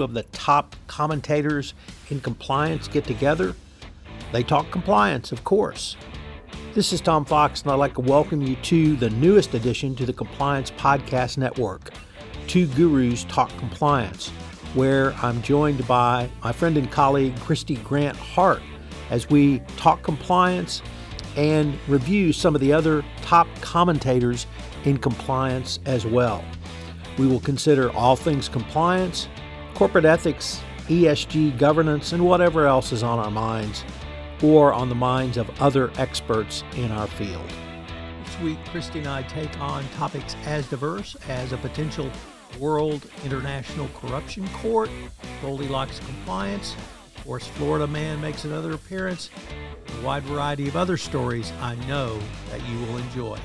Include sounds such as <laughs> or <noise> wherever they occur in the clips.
of the top commentators in compliance get together. They talk compliance, of course. This is Tom Fox, and I'd like to welcome you to the newest addition to the Compliance Podcast Network, Two Gurus Talk Compliance, where I'm joined by my friend and colleague Kristy Grant-Hart as we talk compliance and review some of the other top commentators in compliance as well. We will consider all things compliance corporate ethics, ESG governance, and whatever else is on our minds or on the minds of other experts in our field. This week, Kristy and I take on topics as diverse as a potential World International Corruption Court, Goldilocks compliance, of course, Florida Man makes another appearance, a wide variety of other stories I know that you will enjoy.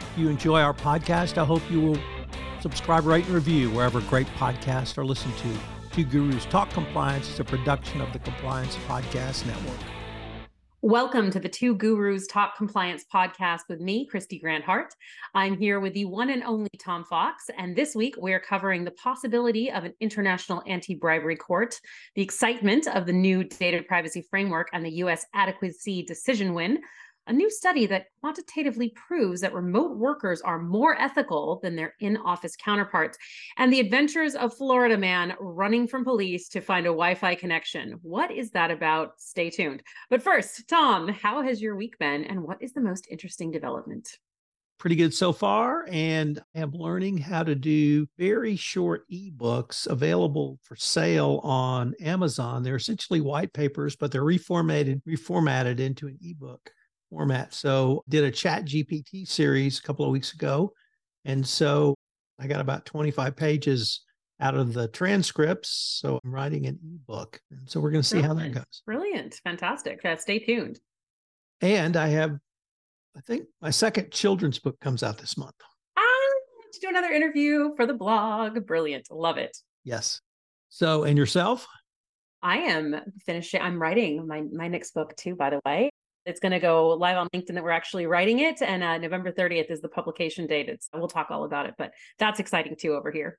If you enjoy our podcast, I hope you will Subscribe, rate, and review wherever great podcasts are listened to. Two Gurus Talk Compliance is a production of the Compliance Podcast Network. Welcome to the Two Gurus Talk Compliance podcast with me, Kristy Grant-Hart. I'm here with the one and only Tom Fox, and this week we're covering the possibility of an international anti bribery court, the excitement of the new data privacy framework, and the U.S. adequacy decision win, a new study that quantitatively proves that remote workers are more ethical than their in office counterparts, and the adventures of Florida man running from police to find a Wi Fi connection. What is that about? Stay tuned. But first, Tom, how has your week been, and what is the most interesting development? pretty good so far and I am learning how to do very short ebooks available for sale on Amazon. They're essentially white papers, but they're reformatted reformatted into an ebook format. So did a chat GPT series a couple of weeks ago. And so I got about 25 pages out of the transcripts. So I'm writing an ebook. And so we're going to see Brilliant. how that goes. Brilliant. Fantastic. Uh, stay tuned. And I have, I think my second children's book comes out this month. Ah, to do another interview for the blog. Brilliant. Love it. Yes. So, and yourself? I am finishing, I'm writing my, my next book too, by the way. It's going to go live on LinkedIn that we're actually writing it, and uh, November 30th is the publication date. It's we'll talk all about it, but that's exciting too over here.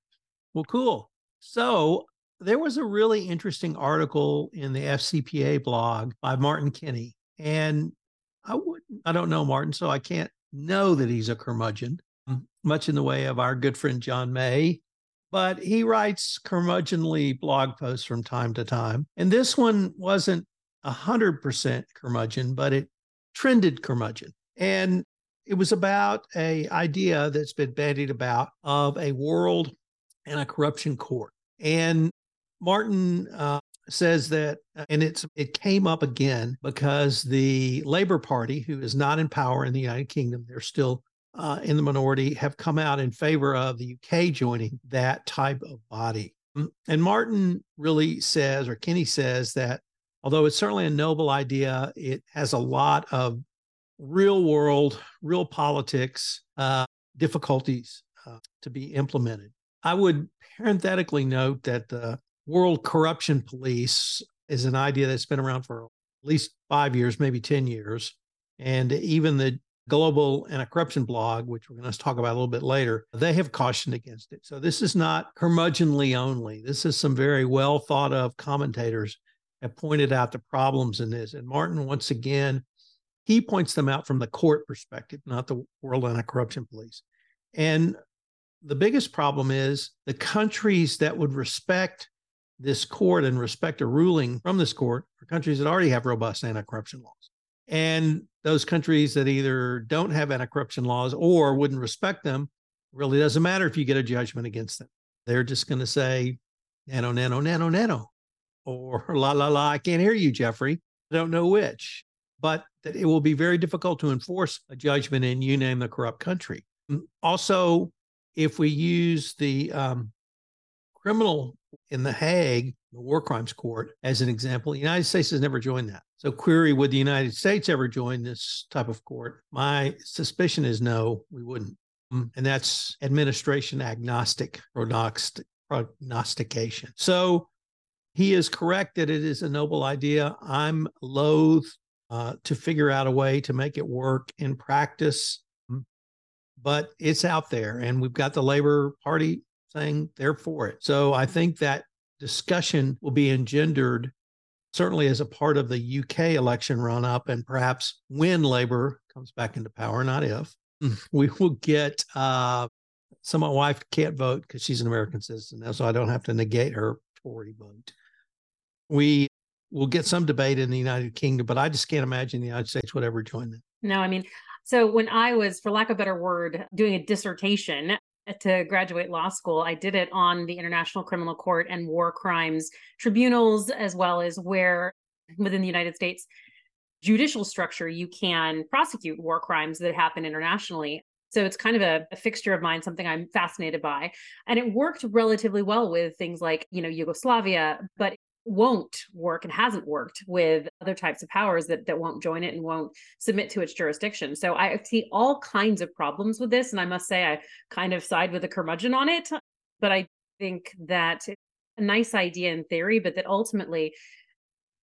Well, cool. So there was a really interesting article in the FCPA blog by Martin Kenney, and I would I don't know Martin, so I can't know that he's a curmudgeon, much in the way of our good friend John May. But he writes curmudgeonly blog posts from time to time. And this one wasn't 100% curmudgeon, but it trended curmudgeon. And it was about a idea that's been bandied about of a world and a corruption court. And Martin uh, says that, uh, and it's it came up again because the Labor Party, who is not in power in the United Kingdom, they're still uh, in the minority, have come out in favor of the UK joining that type of body. And Martin really says, or Kenney says, that although it's certainly a noble idea, it has a lot of real world, real politics uh, difficulties uh, to be implemented. I would parenthetically note that the World Corruption Police is an idea that's been around for at least five years, maybe 10 years. And even the Global Anti-Corruption blog, which we're going to talk about a little bit later, they have cautioned against it. So this is not curmudgeonly only. This is some very well thought of commentators have pointed out the problems in this. And Martin, once again, he points them out from the court perspective, not the World Anti-Corruption Police. And the biggest problem is the countries that would respect this court and respect a ruling from this court are countries that already have robust anti-corruption laws. And those countries that either don't have anti-corruption laws or wouldn't respect them, really doesn't matter if you get a judgment against them. They're just going to say, nano, nano, nano, nano or <laughs> la la la, I can't hear you, Jeffrey. I don't know which, but that it will be very difficult to enforce a judgment in you name the corrupt country. Mm, also, if we use the um, criminal in The Hague, the War Crimes Court, as an example, the United States has never joined that. So, query would the United States ever join this type of court? My suspicion is no, we wouldn't. Mm, and that's administration agnostic prognostication. So, he is correct that it is a noble idea. I'm loath uh, to figure out a way to make it work in practice, but it's out there, and we've got the Labor Party saying they're for it. So I think that discussion will be engendered certainly as a part of the UK election run up, and perhaps when Labor comes back into power, not if, <laughs> we will get. Uh, so my wife can't vote because she's an American citizen, so I don't have to negate her Tory vote. We will get some debate in the United Kingdom, but I just can't imagine the United States would ever join them. No, I mean, so when I was, for lack of a better word, doing a dissertation to graduate law school, I did it on the International Criminal Court and war crimes tribunals, as well as where within the United States judicial structure you can prosecute war crimes that happen internationally. So it's kind of a, a, fixture of mine, something I'm fascinated by. And it worked relatively well with things like, you know, Yugoslavia, but won't work and hasn't worked with other types of powers that, that won't join it and won't submit to its jurisdiction. So I see all kinds of problems with this. And I must say, I kind of side with the curmudgeon on it. But I think that a nice idea in theory, but that ultimately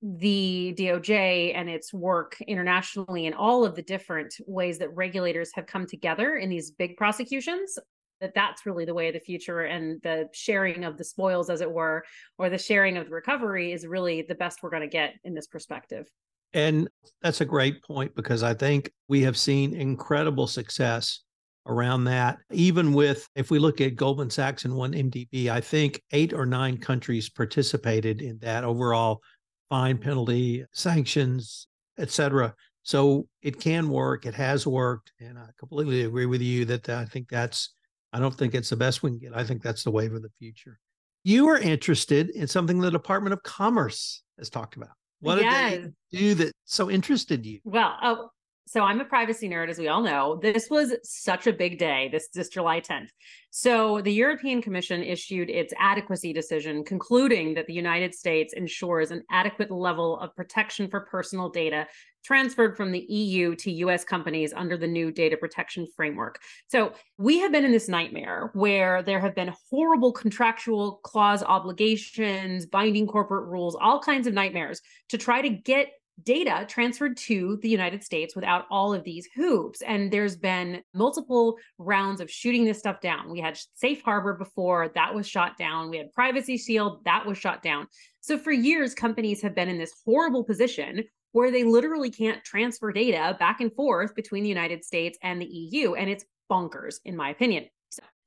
the DOJ and its work internationally and all of the different ways that regulators have come together in these big prosecutions that that's really the way of the future and the sharing of the spoils as it were or the sharing of the recovery is really the best we're going to get in this perspective. And that's a great point because i think we have seen incredible success around that. Even with if we look at goldman sachs and 1mdb i think eight or nine countries participated in that overall fine penalty sanctions etc so it can work it has worked and i completely agree with you that i think that's I don't think it's the best we can get. I think that's the wave of the future. You are interested in something the Department of Commerce has talked about. What yes. did they do that so interested you? Well, oh, so I'm a privacy nerd, as we all know. This was such a big day, this, this July 10th. So the European Commission issued its adequacy decision, concluding that the United States ensures an adequate level of protection for personal data transferred from the EU to US companies under the new data protection framework. So we have been in this nightmare where there have been horrible contractual clause obligations, binding corporate rules, all kinds of nightmares to try to get data transferred to the United States without all of these hoops. And there's been multiple rounds of shooting this stuff down. We had Safe Harbor before, that was shot down. We had Privacy Shield, that was shot down. So for years, companies have been in this horrible position where they literally can't transfer data back and forth between the United States and the EU. And it's bonkers, in my opinion.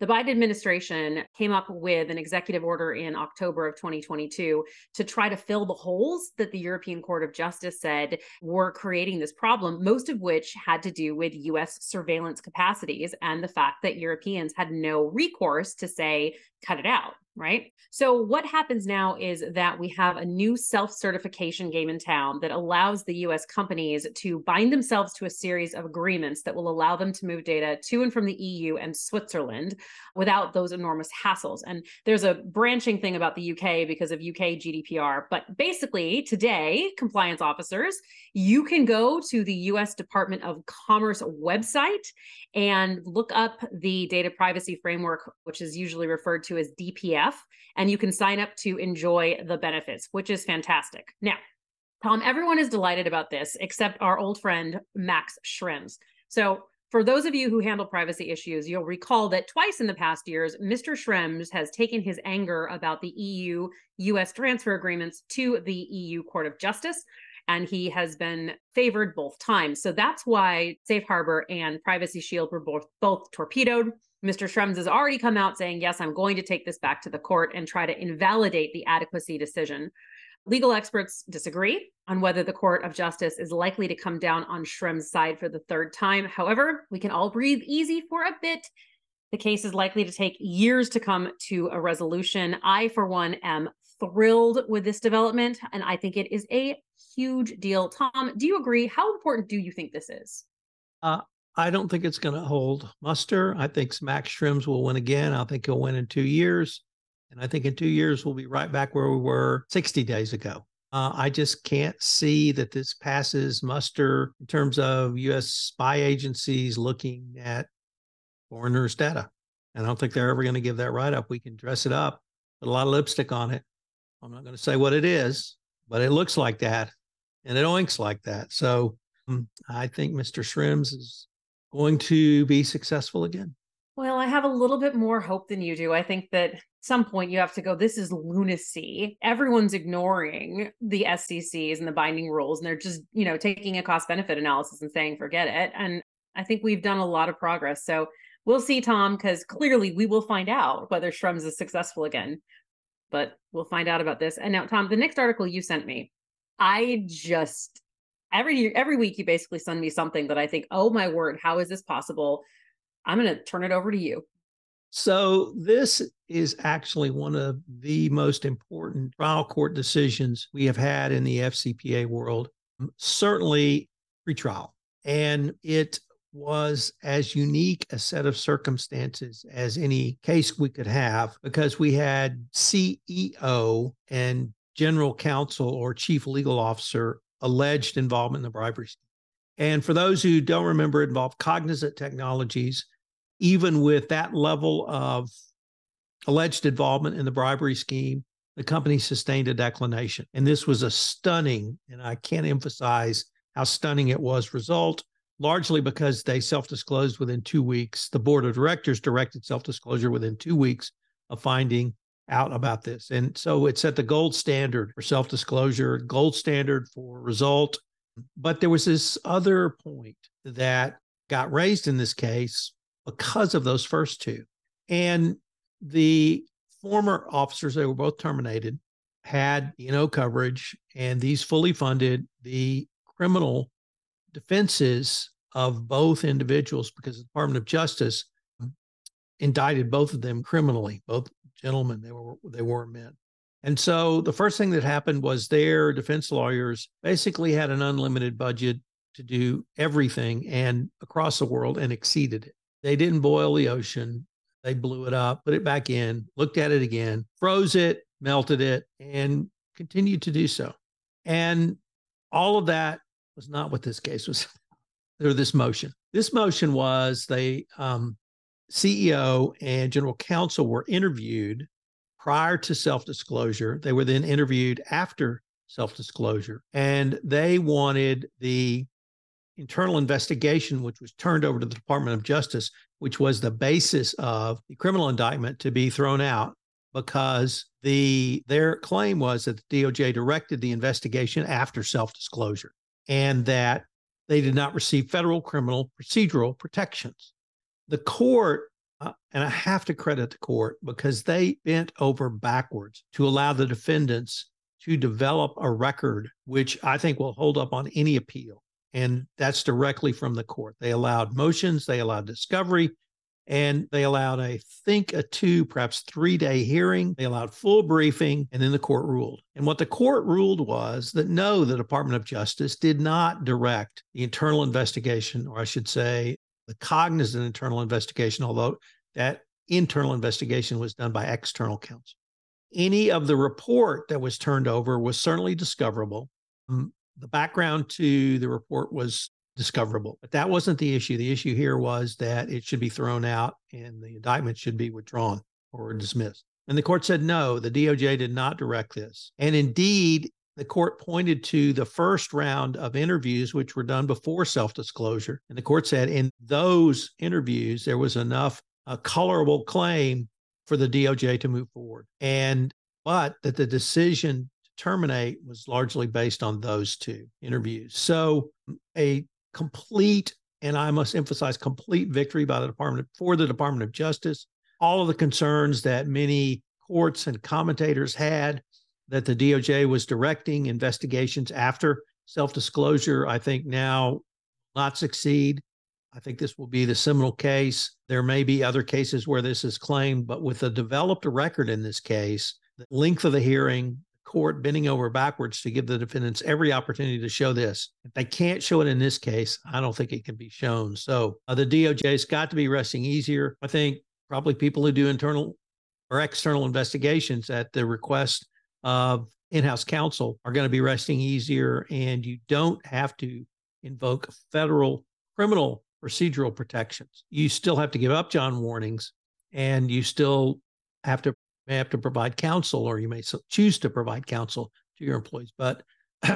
The Biden administration came up with an executive order in October of 2022 to try to fill the holes that the European Court of Justice said were creating this problem, most of which had to do with US surveillance capacities and the fact that Europeans had no recourse to say, cut it out right? So, what happens now is that we have a new self certification game in town that allows the US companies to bind themselves to a series of agreements that will allow them to move data to and from the EU and Switzerland without those enormous hassles. And there's a branching thing about the UK because of UK GDPR. But basically, today, compliance officers, you can go to the US Department of Commerce website and look up the data privacy framework, which is usually referred to as DPF, and you can sign up to enjoy the benefits, which is fantastic. Now, Tom, everyone is delighted about this except our old friend Max Schrems. So, for those of you who handle privacy issues, you'll recall that twice in the past years, Mr. Schrems has taken his anger about the EU US transfer agreements to the EU Court of Justice and he has been favored both times. So that's why Safe Harbor and Privacy Shield were both both torpedoed. Mr. Schrems has already come out saying, yes, I'm going to take this back to the court and try to invalidate the adequacy decision. Legal experts disagree on whether the Court of Justice is likely to come down on Schrems' side for the third time. However, we can all breathe easy for a bit. The case is likely to take years to come to a resolution. I, for one, am thrilled with this development, and I think it is a huge deal. Tom, do you agree? How important do you think this is? Uh, I don't think it's going to hold muster. I think Max Schrems will win again. I think he'll win in two years. And I think in two years, we'll be right back where we were 60 days ago. Uh, I just can't see that this passes muster in terms of U.S. spy agencies looking at foreigners' data. And I don't think they're ever going to give that right up. We can dress it up, put a lot of lipstick on it. I'm not going to say what it is, but it looks like that and it oinks like that. So um, I think Mr. Schrems is going to be successful again. Well, I have a little bit more hope than you do. I think that some point you have to go this is lunacy. Everyone's ignoring the sccs and the binding rules and they're just you know taking a cost benefit analysis and saying forget it. And i think we've done a lot of progress. So we'll see tom because clearly we will find out whether Schrems is successful again but we'll find out about this. And now tom the next article you sent me i just every year every week you basically send me something that i think oh my word how is this possible? I'm going to turn it over to you so, this is actually one of the most important trial court decisions we have had in the FCPA world, certainly pre-trial. And it was as unique a set of circumstances as any case we could have because we had CEO and general counsel or chief legal officer alleged involvement in the bribery. And for those who don't remember, it involved Cognizant Technologies, even with that level of alleged involvement in the bribery scheme, the company sustained a declination. And this was a stunning, and I can't emphasize how stunning it was, result, largely because they self disclosed within two weeks. The board of directors directed self disclosure within two weeks of finding out about this. And so it set the gold standard for self disclosure, gold standard for result. But there was this other point that got raised in this case because of those first two. And the former officers, they were both terminated, had you know coverage, and these fully funded the criminal defenses of both individuals because the Department of Justice indicted both of them criminally, both gentlemen, they were they were men. And so the first thing that happened was their defense lawyers basically had an unlimited budget to do everything and across the world and exceeded it. They didn't boil the ocean. They blew it up, put it back in, looked at it again, froze it, melted it, and continued to do so. And all of that was not what this case was, <laughs> or this motion. This motion was the um, CEO and general counsel were interviewed prior to self disclosure. They were then interviewed after self disclosure, and they wanted the internal investigation, which was turned over to the Department of Justice, which was the basis of the criminal indictment to be thrown out because the their claim was that the DOJ directed the investigation after self-disclosure and that they did not receive federal criminal procedural protections. The court uh, and I have to credit the court because they bent over backwards to allow the defendants to develop a record which I think will hold up on any appeal and that's directly from the court. They allowed motions, they allowed discovery, and they allowed, I think, a two, perhaps three day hearing. They allowed full briefing, and then the court ruled. And what the court ruled was that no, the Department of Justice did not direct the internal investigation, or I should say, the cognizant internal investigation, although that internal investigation was done by external counsel. Any of the report that was turned over was certainly discoverable. Mm, The background to the report was discoverable, but that wasn't the issue. The issue here was that it should be thrown out and the indictment should be withdrawn or dismissed. And the court said no, the DOJ did not direct this. And indeed, the court pointed to the first round of interviews, which were done before self disclosure. And the court said in those interviews, there was enough a colorable claim for the DOJ to move forward. And but that the decision terminate was largely based on those two interviews. So a complete, and I must emphasize, complete victory by the Department for the Department of Justice. All of the concerns that many courts and commentators had that the DOJ was directing investigations after self-disclosure, I think now not succeed. I think this will be the seminal case. There may be other cases where this is claimed, but with a developed record in this case, the length of the hearing, court bending over backwards to give the defendants every opportunity to show this. If they can't show it in this case, I don't think it can be shown. So uh, the DOJ's got to be resting easier. I think probably people who do internal or external investigations at the request of in-house counsel are going to be resting easier and you don't have to invoke federal criminal procedural protections. You still have to give Upjohn warnings and you still have to may have to provide counsel or you may choose to provide counsel to your employees, but <clears throat>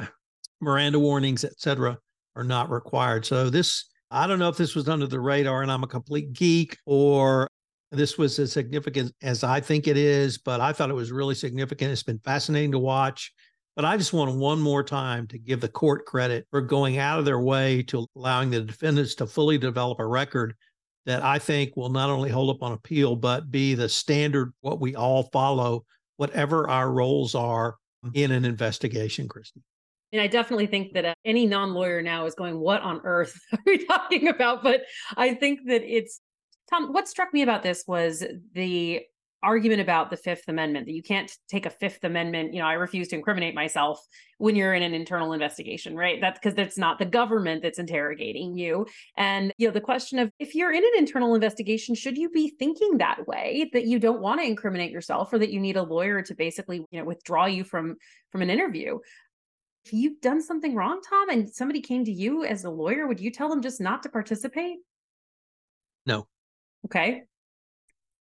Miranda warnings, et cetera, are not required. So this, I don't know if this was under the radar and I'm a complete geek or this was as significant as I think it is, but I thought it was really significant. It's been fascinating to watch. But I just want one more time to give the court credit for going out of their way to allowing the defendants to fully develop a record that I think will not only hold up on appeal, but be the standard, what we all follow, whatever our roles are in an investigation, Kristy. And I definitely think that uh, any non lawyer now is going, What on earth <laughs> are we talking about? But I think that it's Tom, what struck me about this was the argument about the Fifth Amendment that you can't take a Fifth Amendment, you know, I refuse to incriminate myself when you're in an internal investigation, right? That's because that's not the government that's interrogating you. And, you know, the question of if you're in an internal investigation, should you be thinking that way that you don't want to incriminate yourself or that you need a lawyer to basically, you know, withdraw you from from an interview? If you've done something wrong, Tom, and somebody came to you as a lawyer, would you tell them just not to participate? No. Okay.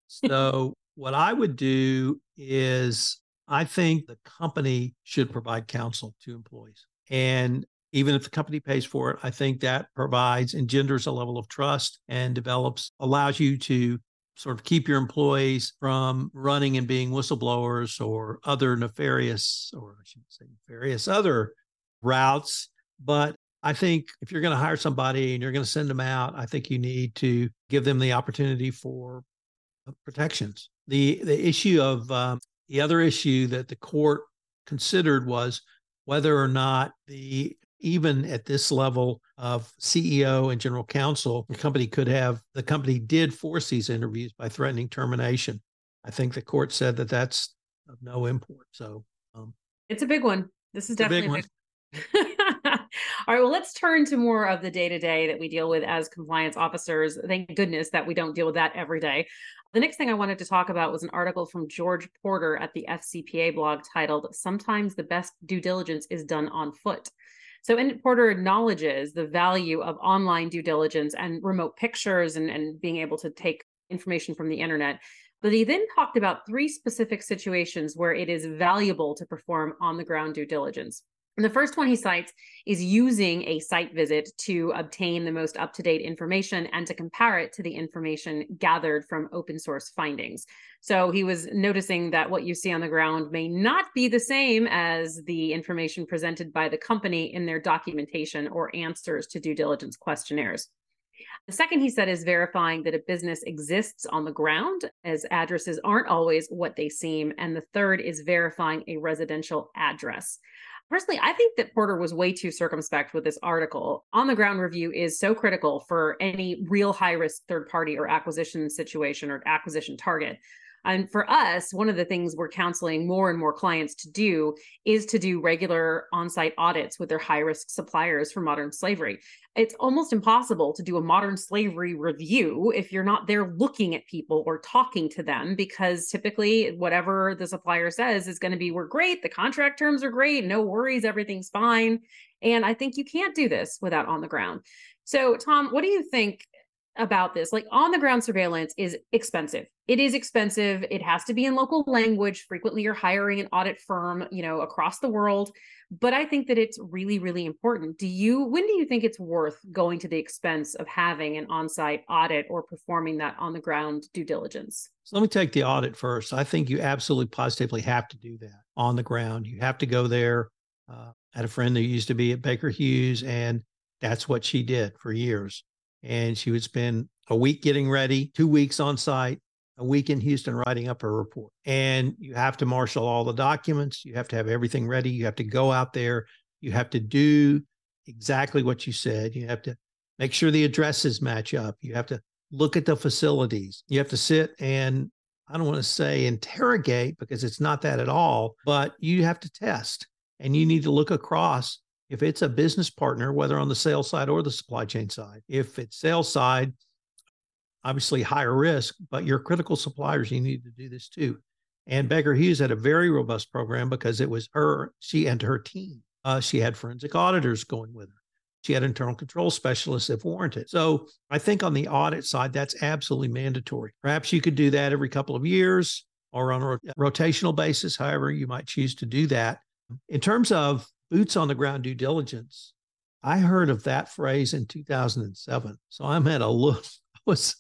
so what I would do is I think the company should provide counsel to employees. And even if the company pays for it, I think that provides, engenders a level of trust and develops, allows you to sort of keep your employees from running and being whistleblowers or other nefarious, or I shouldn't say nefarious, other routes. But I think if you're going to hire somebody and you're going to send them out, I think you need to give them the opportunity for uh, protections the the issue of um, the other issue that the court considered was whether or not the even at this level of CEO and general counsel, the company could have the company did force these interviews by threatening termination. I think the court said that that's of no import. So um, it's a big one. This is definitely a big, <laughs> one. All right, well, let's turn to more of the day to day that we deal with as compliance officers. Thank goodness that we don't deal with that every day. The next thing I wanted to talk about was an article from George Porter at the FCPA blog titled Sometimes the Best Due Diligence is Done on Foot. So, and Porter acknowledges the value of online due diligence and remote pictures and, and being able to take information from the internet. But he then talked about three specific situations where it is valuable to perform on the ground due diligence. And the first one he cites is using a site visit to obtain the most up to date information and to compare it to the information gathered from open source findings. So he was noticing that what you see on the ground may not be the same as the information presented by the company in their documentation or answers to due diligence questionnaires. The second he said is verifying that a business exists on the ground, as addresses aren't always what they seem. And the third is verifying a residential address. Personally, I think that Porter was way too circumspect with this article. On the ground review is so critical for any real high risk third party or acquisition situation or acquisition target. And for us, one of the things we're counseling more and more clients to do is to do regular on site audits with their high risk suppliers for modern slavery. It's almost impossible to do a modern slavery review if you're not there looking at people or talking to them, because typically whatever the supplier says is going to be, we're great, the contract terms are great, no worries, everything's fine. And I think you can't do this without on the ground. So, Tom, what do you think about this. Like on the ground surveillance is expensive. It is expensive. It has to be in local language. Frequently you're hiring an audit firm, you know, across the world. But I think that it's really, really important. Do you, when do you think it's worth going to the expense of having an on site audit or performing that on the ground due diligence? So let me take the audit first. I think you absolutely positively have to do that on the ground. You have to go there. Uh, I had a friend that used to be at Baker Hughes, and that's what she did for years and she would spend a week getting ready, two weeks on site, a week in Houston writing up her report. And you have to marshal all the documents. You have to have everything ready. You have to go out there. You have to do exactly what you said. You have to make sure the addresses match up. You have to look at the facilities. You have to sit and I don't want to say interrogate because it's not that at all, but you have to test and you need to look across if it's a business partner, whether on the sales side or the supply chain side, if it's sales side, obviously higher risk, but your critical suppliers, you need to do this too. And Baker Hughes had a very robust program because it was her, she and her team. Uh, she had forensic auditors going with her. She had internal control specialists if warranted. So I think on the audit side, that's absolutely mandatory. Perhaps you could do that every couple of years or on a rotational basis, however you might choose to do that. In terms of boots on the ground due diligence. I heard of that phrase in 2007. So I'm at a. <laughs> I was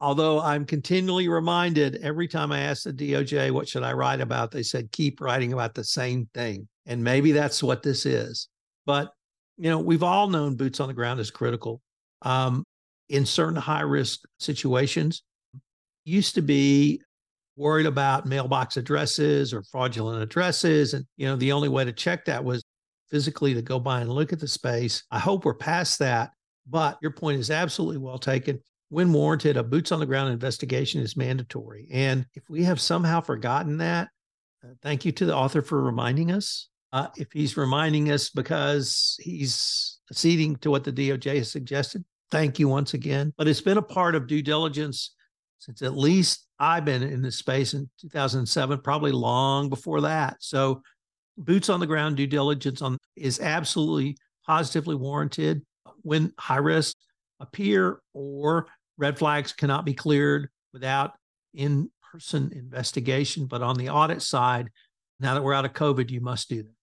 Although I'm continually reminded every time I ask the DOJ, what should I write about? They said, keep writing about the same thing. And maybe that's what this is. But, you know, we've all known boots on the ground is critical. Um, in certain high risk situations, used to be worried about mailbox addresses or fraudulent addresses. And, you know, the only way to check that was physically to go by and look at the space. I hope we're past that. But your point is absolutely well taken when warranted, a boots on the ground investigation is mandatory. And if we have somehow forgotten that, uh, thank you to the author for reminding us. Uh, if he's reminding us because he's acceding to what the DOJ has suggested, thank you once again. But it's been a part of due diligence since at least I've been in this space in 2007, probably long before that. So, boots on the ground due diligence on is absolutely positively warranted when high risk appear or red flags cannot be cleared without in person investigation. But on the audit side, now that we're out of COVID, you must do that.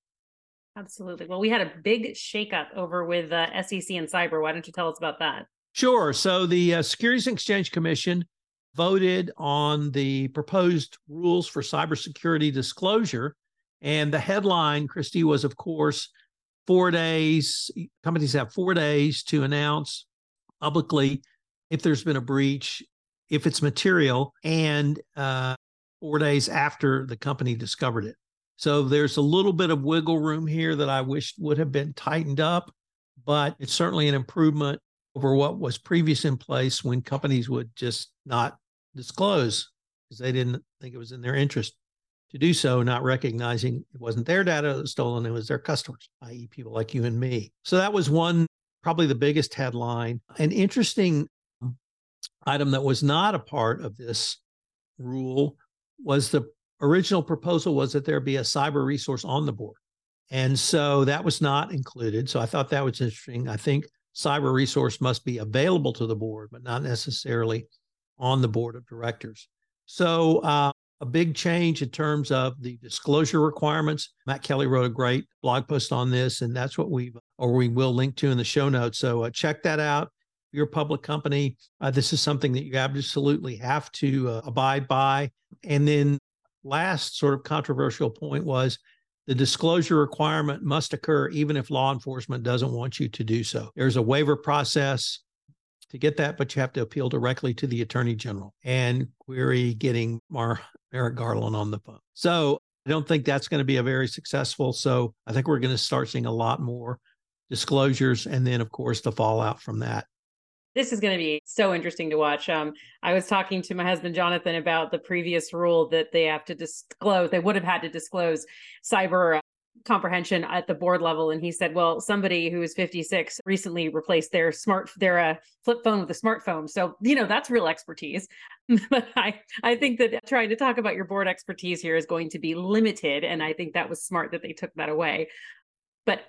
Absolutely. Well, we had a big shakeup over with uh, SEC and cyber. Why don't you tell us about that? Sure. So the uh, Securities and Exchange Commission voted on the proposed rules for cybersecurity disclosure. And the headline, Kristy, was, of course, four days. Companies have four days to announce publicly if there's been a breach, if it's material, and uh, four days after the company discovered it. So there's a little bit of wiggle room here that I wish would have been tightened up, but it's certainly an improvement over what was previous in place when companies would just not disclose because they didn't think it was in their interest to do so, not recognizing it wasn't their data that was stolen, it was their customers, i.e., people like you and me. So that was one, probably the biggest headline. An interesting item that was not a part of this rule was the original proposal was that there be a cyber resource on the board. And so that was not included. So I thought that was interesting. I think cyber resource must be available to the board, but not necessarily on the board of directors. So uh, a big change in terms of the disclosure requirements. Matt Kelly wrote a great blog post on this, and that's what we or we will link to in the show notes. So uh, check that out you're a public company, uh, this is something that you absolutely have to uh, abide by. And then, last sort of controversial point was the disclosure requirement must occur even if law enforcement doesn't want you to do so. There's a waiver process to get that, but you have to appeal directly to the attorney general and query getting Mar- Merrick Garland on the phone. So I don't think that's going to be a very successful. So I think we're going to start seeing a lot more disclosures and then, of course, the fallout from that this is going to be so interesting to watch. Um, I was talking to my husband Jonathan about the previous rule that they have to disclose. They would have had to disclose cyber uh, comprehension at the board level, and he said, "Well, somebody who is 56 recently replaced their smart their uh, flip phone with a smartphone, so you know that's real expertise." <laughs> but I I think that trying to talk about your board expertise here is going to be limited, and I think that was smart that they took that away. But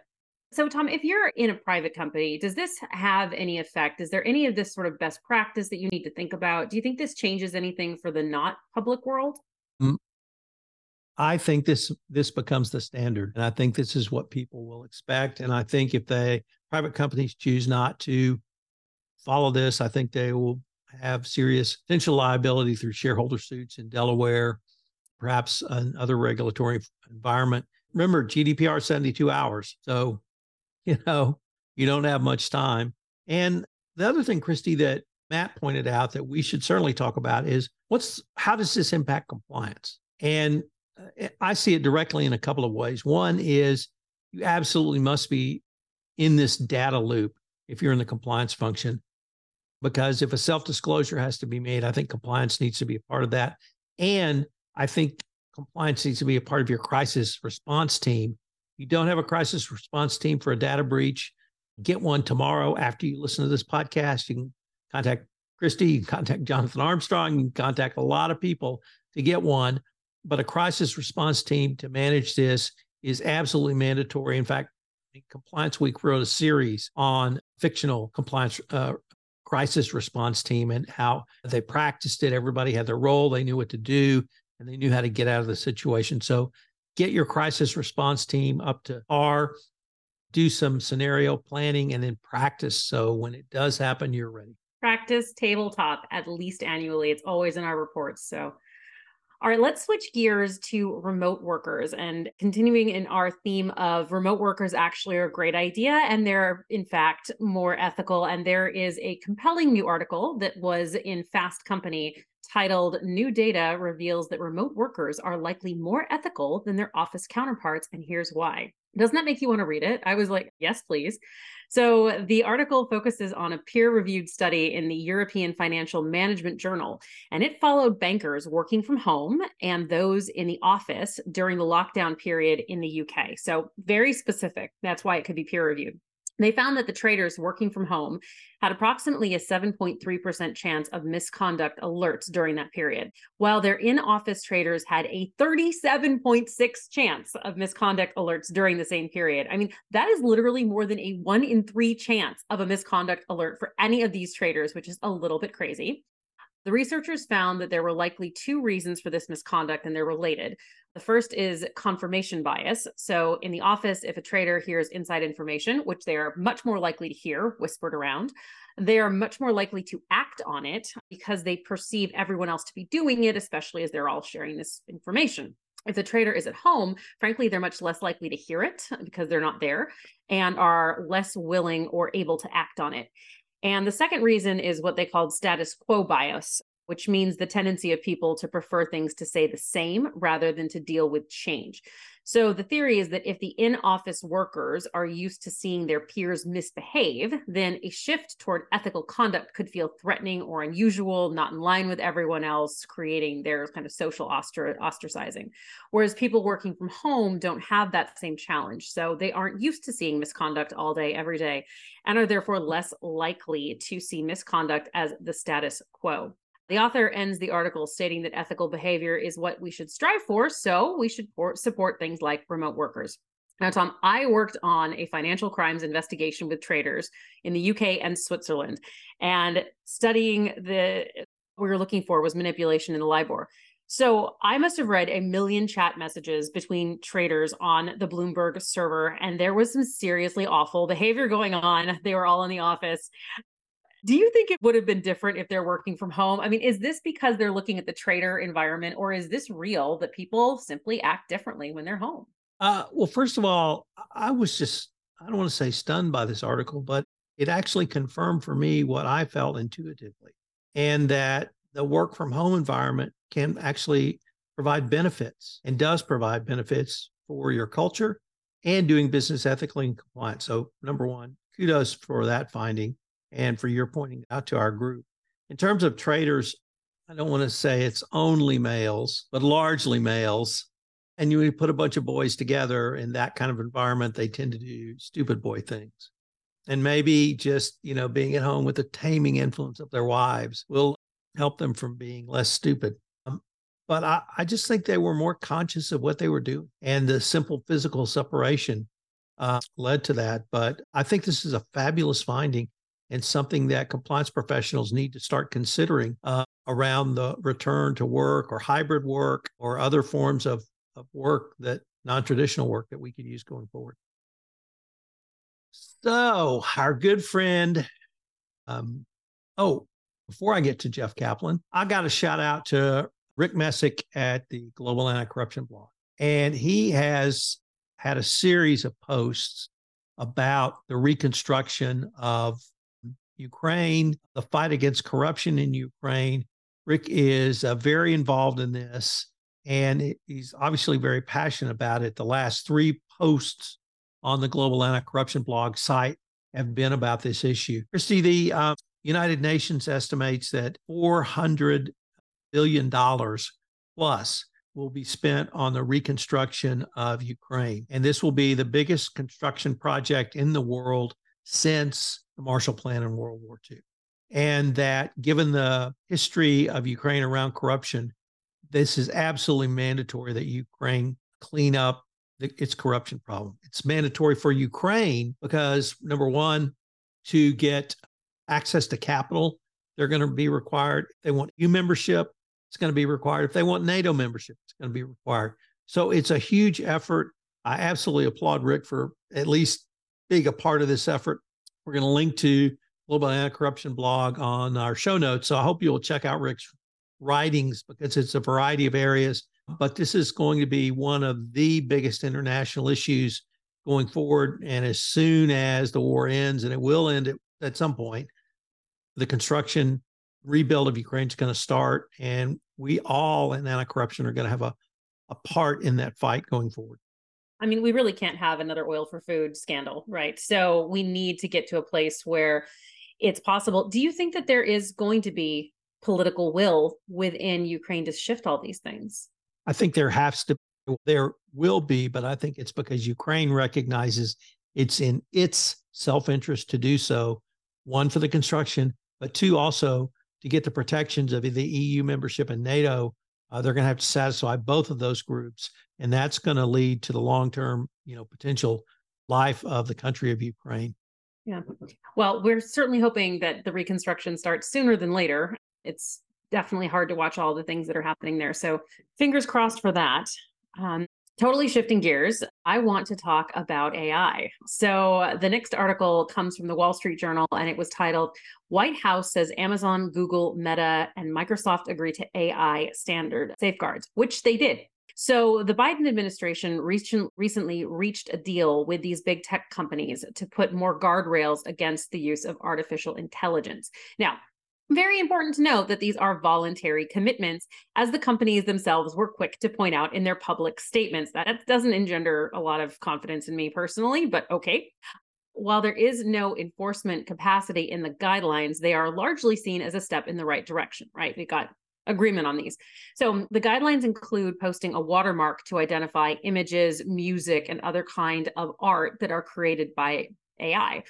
so, Tom, if you're in a private company, does this have any effect? Is there any of this sort of best practice that you need to think about? Do you think this changes anything for the not public world? I think this this becomes the standard, and I think this is what people will expect. And I think if they private companies choose not to follow this, I think they will have serious potential liability through shareholder suits in Delaware, perhaps another regulatory environment. Remember, GDPR 72 hours. So <laughs> you know, you don't have much time. And the other thing, Kristy, that Matt pointed out that we should certainly talk about is what's how does this impact compliance? And I see it directly in a couple of ways. One is you absolutely must be in this data loop if you're in the compliance function, because if a self disclosure has to be made, I think compliance needs to be a part of that. And I think compliance needs to be a part of your crisis response team you don't have a crisis response team for a data breach, get one tomorrow after you listen to this podcast. You can contact Kristy, you can contact Jonathan Armstrong, you can contact a lot of people to get one. But a crisis response team to manage this is absolutely mandatory. In fact, Compliance Week wrote a series on fictional compliance uh, crisis response team and how they practiced it. Everybody had their role, they knew what to do, and they knew how to get out of the situation. So get your crisis response team up to R, do some scenario planning, and then practice. So when it does happen, you're ready. practice tabletop at least annually. It's always in our reports. So all right, let's switch gears to remote workers and continuing in our theme of remote workers actually are a great idea and they're in fact more ethical. And there is a compelling new article that was in Fast Company titled New Data Reveals That Remote Workers Are Likely More Ethical Than Their Office Counterparts. And here's why. Doesn't that make you want to read it? I was like, yes, please. So the article focuses on a peer reviewed study in the European Financial Management Journal, and it followed bankers working from home and those in the office during the lockdown period in the UK. So very specific. That's why it could be peer reviewed. They found that the traders working from home had approximately a 7.3% chance of misconduct alerts during that period, while their in office traders had a 37.6 chance of misconduct alerts during the same period. I mean, that is literally more than a one in three chance of a misconduct alert for any of these traders, which is a little bit crazy. The researchers found that there were likely two reasons for this misconduct, and they're related. The first is confirmation bias. So, in the office, if a trader hears inside information, which they are much more likely to hear whispered around, they are much more likely to act on it because they perceive everyone else to be doing it, especially as they're all sharing this information. If the trader is at home, frankly, they're much less likely to hear it because they're not there and are less willing or able to act on it. And the second reason is what they called status quo bias, which means the tendency of people to prefer things to stay the same rather than to deal with change. So the theory is that if the in office workers are used to seeing their peers misbehave, then a shift toward ethical conduct could feel threatening or unusual, not in line with everyone else, creating their kind of social ostracizing. Whereas people working from home don't have that same challenge. So they aren't used to seeing misconduct all day, every day, and are therefore less likely to see misconduct as the status quo. The author ends the article stating that ethical behavior is what we should strive for, so we should support things like remote workers. Now, Tom, I worked on a financial crimes investigation with traders in the UK and Switzerland, and studying the what we were looking for was manipulation in the LIBOR. So I must have read a million chat messages between traders on the Bloomberg server, and there was some seriously awful behavior going on. They were all in the office. Do you think it would have been different if they're working from home? I mean, is this because they're looking at the trader environment, or is this real that people simply act differently when they're home? Uh, well, first of all, I was just, I don't want to say stunned by this article, but it actually confirmed for me what I felt intuitively, and that the work from home environment can actually provide benefits and does provide benefits for your culture and doing business ethically and compliant. So, number one, kudos for that finding and for your pointing out to our group. In terms of traders, I don't want to say it's only males, but largely males. And you put a bunch of boys together in that kind of environment, they tend to do stupid boy things. And maybe just, you know, being at home with the taming influence of their wives will help them from being less stupid. Um, but I, I just think they were more conscious of what they were doing. And the simple physical separation uh, led to that. But I think this is a fabulous finding and something that compliance professionals need to start considering uh, around the return to work or hybrid work or other forms of, of work that non-traditional work that we could use going forward. So our good friend, um, oh, before I get to Jeff Kaplan, I got a shout out to Rick Messick at the Global Anti-Corruption blog. And he has had a series of posts about the reconstruction of Ukraine, the fight against corruption in Ukraine. Rick is uh, very involved in this, and he's obviously very passionate about it. The last three posts on the Global Anti Corruption blog site have been about this issue. Kristy, the uh, United Nations estimates that $400 billion plus will be spent on the reconstruction of Ukraine. And this will be the biggest construction project in the world since the Marshall Plan in World War II. And that given the history of Ukraine around corruption, this is absolutely mandatory that Ukraine clean up the, its corruption problem. It's mandatory for Ukraine because, number one, to get access to capital, they're going to be required. If they want EU membership, it's going to be required. If they want NATO membership, it's going to be required. So it's a huge effort. I absolutely applaud Rick for at least being a part of this effort. We're going to link to Global Anti Corruption blog on our show notes. So I hope you'll check out Rick's writings because it's a variety of areas. But this is going to be one of the biggest international issues going forward. And as soon as the war ends, and it will end at, at some point, the construction rebuild of Ukraine is going to start. And we all in anti corruption are going to have a, a part in that fight going forward. I mean, we really can't have another oil for food scandal, right? So we need to get to a place where it's possible. Do you think that there is going to be political will within Ukraine to shift all these things? I think there has to there will be, but I think it's because Ukraine recognizes it's in its self-interest to do so. One for the construction, but two also to get the protections of the EU membership and NATO. Uh, they're going to have to satisfy both of those groups, and that's going to lead to the long-term, you know, potential life of the country of Ukraine. Yeah. Well, we're certainly hoping that the reconstruction starts sooner than later. It's definitely hard to watch all the things that are happening there. So, fingers crossed for that. Um, totally shifting gears, I want to talk about AI. So, the next article comes from the Wall Street Journal and it was titled White House says Amazon, Google, Meta, and Microsoft agree to AI standard safeguards, which they did. So the Biden administration recent, recently reached a deal with these big tech companies to put more guardrails against the use of artificial intelligence. Now, very important to note that these are voluntary commitments, as the companies themselves were quick to point out in their public statements. That doesn't engender a lot of confidence in me personally, but okay. While there is no enforcement capacity in the guidelines, they are largely seen as a step in the right direction, right? We got agreement on these. So um, the guidelines include posting a watermark to identify images, music, and other kind of art that are created by AI.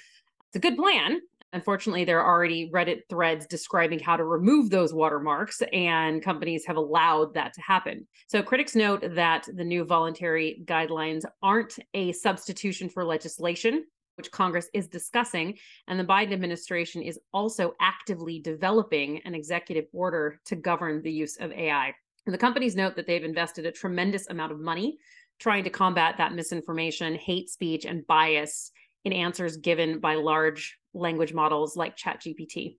It's a good plan. Unfortunately, there are already Reddit threads describing how to remove those watermarks, and companies have allowed that to happen. So, critics note that the new voluntary guidelines aren't a substitution for legislation which Congress is discussing. And the Biden administration is also actively developing an executive order to govern the use of AI. And the companies note that they've invested a tremendous amount of money trying to combat that misinformation, hate speech, and bias in answers given by large language models like ChatGPT.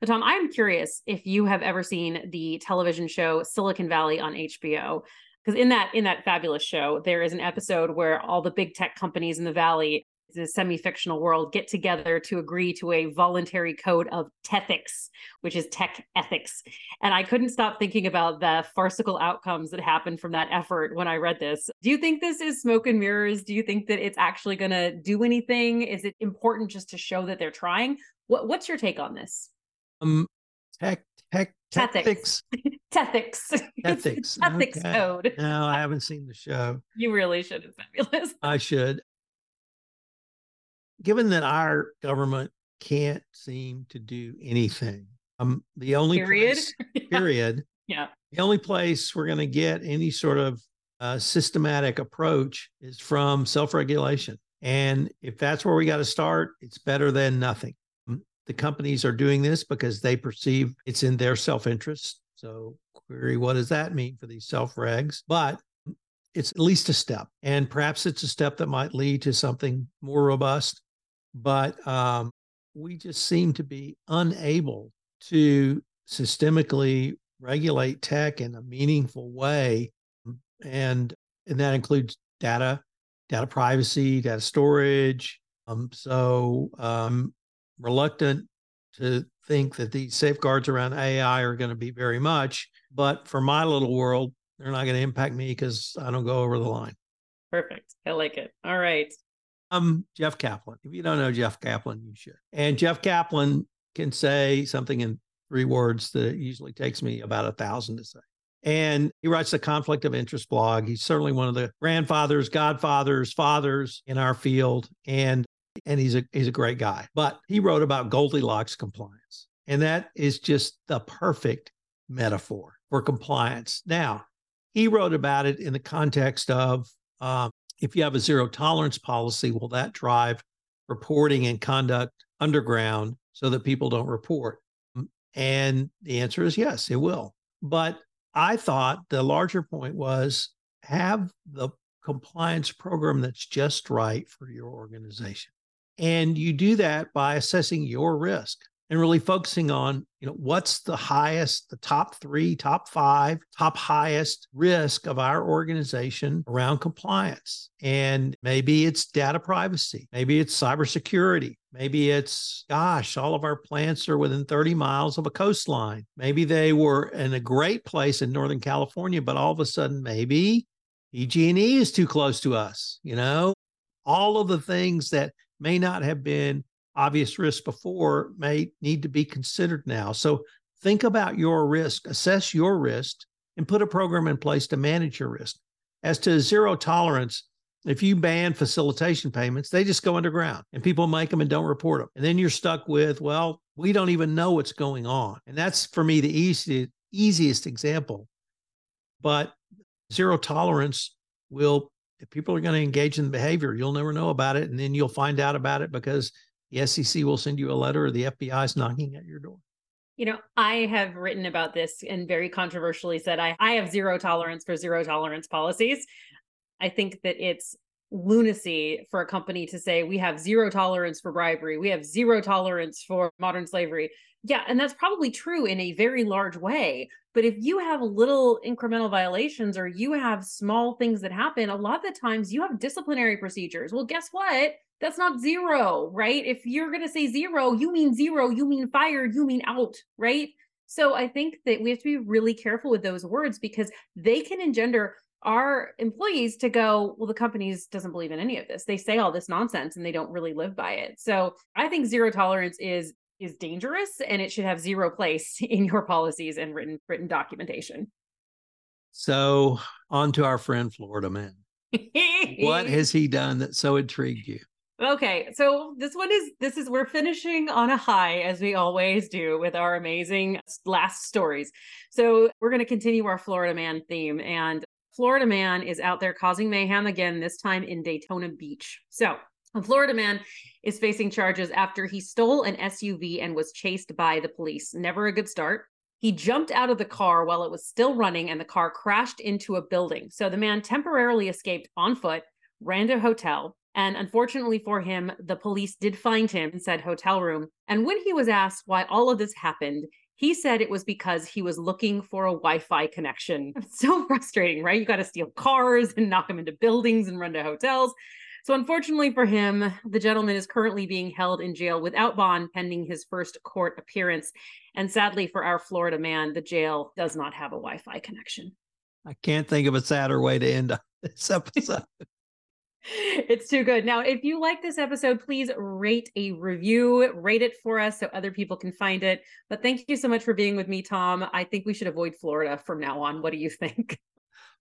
But Tom, I'm curious if you have ever seen the television show Silicon Valley on HBO because in that in that fabulous show there is an episode where all the big tech companies in the valley the semi-fictional world get together to agree to a voluntary code of tethics which is tech ethics and i couldn't stop thinking about the farcical outcomes that happened from that effort when i read this do you think this is smoke and mirrors do you think that it's actually going to do anything is it important just to show that they're trying what, what's your take on this um tech tech Tethics. <laughs> Tethics. <laughs> Ethics. Ethics okay. code. No, I haven't seen the show. You really should. It's <laughs> fabulous. I should given that our government can't seem to do anything, um, the only period, place, <laughs> period, yeah, the only place we're going to get any sort of uh, systematic approach is from self-regulation. And if that's where we got to start, it's better than nothing. Um, the companies are doing this because they perceive it's in their self-interest. So, query what does that mean for these self-regs? But it's at least a step, and perhaps it's a step that might lead to something more robust but um, we just seem to be unable to systemically regulate tech in a meaningful way and and that includes data data privacy data storage um, so um, reluctant to think that these safeguards around ai are going to be very much but for my little world they're not going to impact me because i don't go over the line. Perfect. I like it. All right I'm Jeff Kaplan. If you don't know Jeff Kaplan, you should. And Jeff Kaplan can say something in three words that usually takes me about a thousand to say. And he writes the conflict of interest blog. He's certainly one of the grandfathers, godfathers, fathers in our field. And and he's a he's a great guy. But he wrote about Goldilocks compliance. And that is just the perfect metaphor for compliance. Now, he wrote about it in the context of um, if you have a zero tolerance policy, will that drive reporting and conduct underground so that people don't report? And the answer is yes, it will. But I thought the larger point was have the compliance program that's just right for your organization. And you do that by assessing your risk and really focusing on, you know, what's the highest, the top three, top five, top highest risk of our organization around compliance. And maybe it's data privacy, maybe it's cybersecurity, maybe it's, gosh, all of our plants are within 30 miles of a coastline. Maybe they were in a great place in Northern California, but all of a sudden, maybe PG&E is too close to us, you know, all of the things that may not have been obvious risks before may need to be considered now. So think about your risk, assess your risk, and put a program in place to manage your risk. As to zero tolerance, if you ban facilitation payments, they just go underground and people make them and don't report them. And then you're stuck with, well, we don't even know what's going on. And that's for me the easiest, easiest example. But zero tolerance will, if people are going to engage in the behavior, you'll never know about it. And then you'll find out about it because the SEC will send you a letter or the FBI is knocking at your door. You know, I have written about this and very controversially said I, I have zero tolerance for zero tolerance policies. I think that it's lunacy for a company to say we have zero tolerance for bribery, we have zero tolerance for modern slavery. Yeah, and that's probably true in a very large way. But if you have little incremental violations or you have small things that happen, a lot of the times you have disciplinary procedures. Well, guess what? That's not zero, right? If you're going to say zero, you mean zero, you mean fired, you mean out, right? So I think that we have to be really careful with those words because they can engender our employees to go, well, the companies doesn't believe in any of this. They say all this nonsense and they don't really live by it. So I think zero tolerance is is dangerous and it should have zero place <laughs> in your policies and written written documentation. So on to our friend Florida man. what <laughs> has he done that so intrigued you? Okay, so this one is this is we're finishing on a high as we always do with our amazing last stories. So we're going to continue our Florida man theme and Florida man is out there causing mayhem again this time in Daytona Beach. So, a Florida man is facing charges after he stole an SUV and was chased by the police. Never a good start. He jumped out of the car while it was still running and the car crashed into a building. So the man temporarily escaped on foot, ran to a hotel, and unfortunately for him, the police did find him in said hotel room. And when he was asked why all of this happened, he said it was because he was looking for a Wi Fi connection. <laughs> It's so frustrating, right? You got to steal cars and knock them into buildings and run to hotels. So, unfortunately for him, the gentleman is currently being held in jail without bond pending his first court appearance. And sadly for our Florida man, the jail does not have a Wi Fi connection. I can't think of a sadder way to end <laughs> this episode it's too good. Now, if you like this episode, please rate a review, rate it for us so other people can find it. But thank you so much for being with me, Tom. I think we should avoid Florida from now on. What do you think?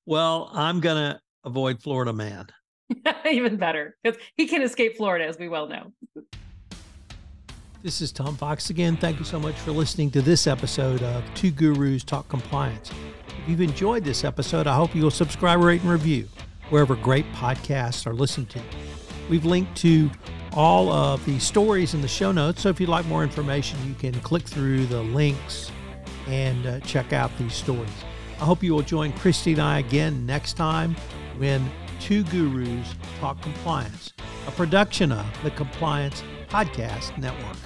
Well, I'm going to avoid Florida man. <laughs> Even better, because he can escape Florida, as we well know. This is Tom Fox again. Thank you so much for listening to this episode of Two Gurus Talk Compliance. If you've enjoyed this episode, I hope you'll subscribe, rate, and review wherever great podcasts are listened to. We've linked to all of the stories in the show notes. So if you'd like more information, you can click through the links and uh, check out these stories. I hope you will join Kristy and I again next time when Two Gurus Talk Compliance, a production of the Compliance Podcast Network.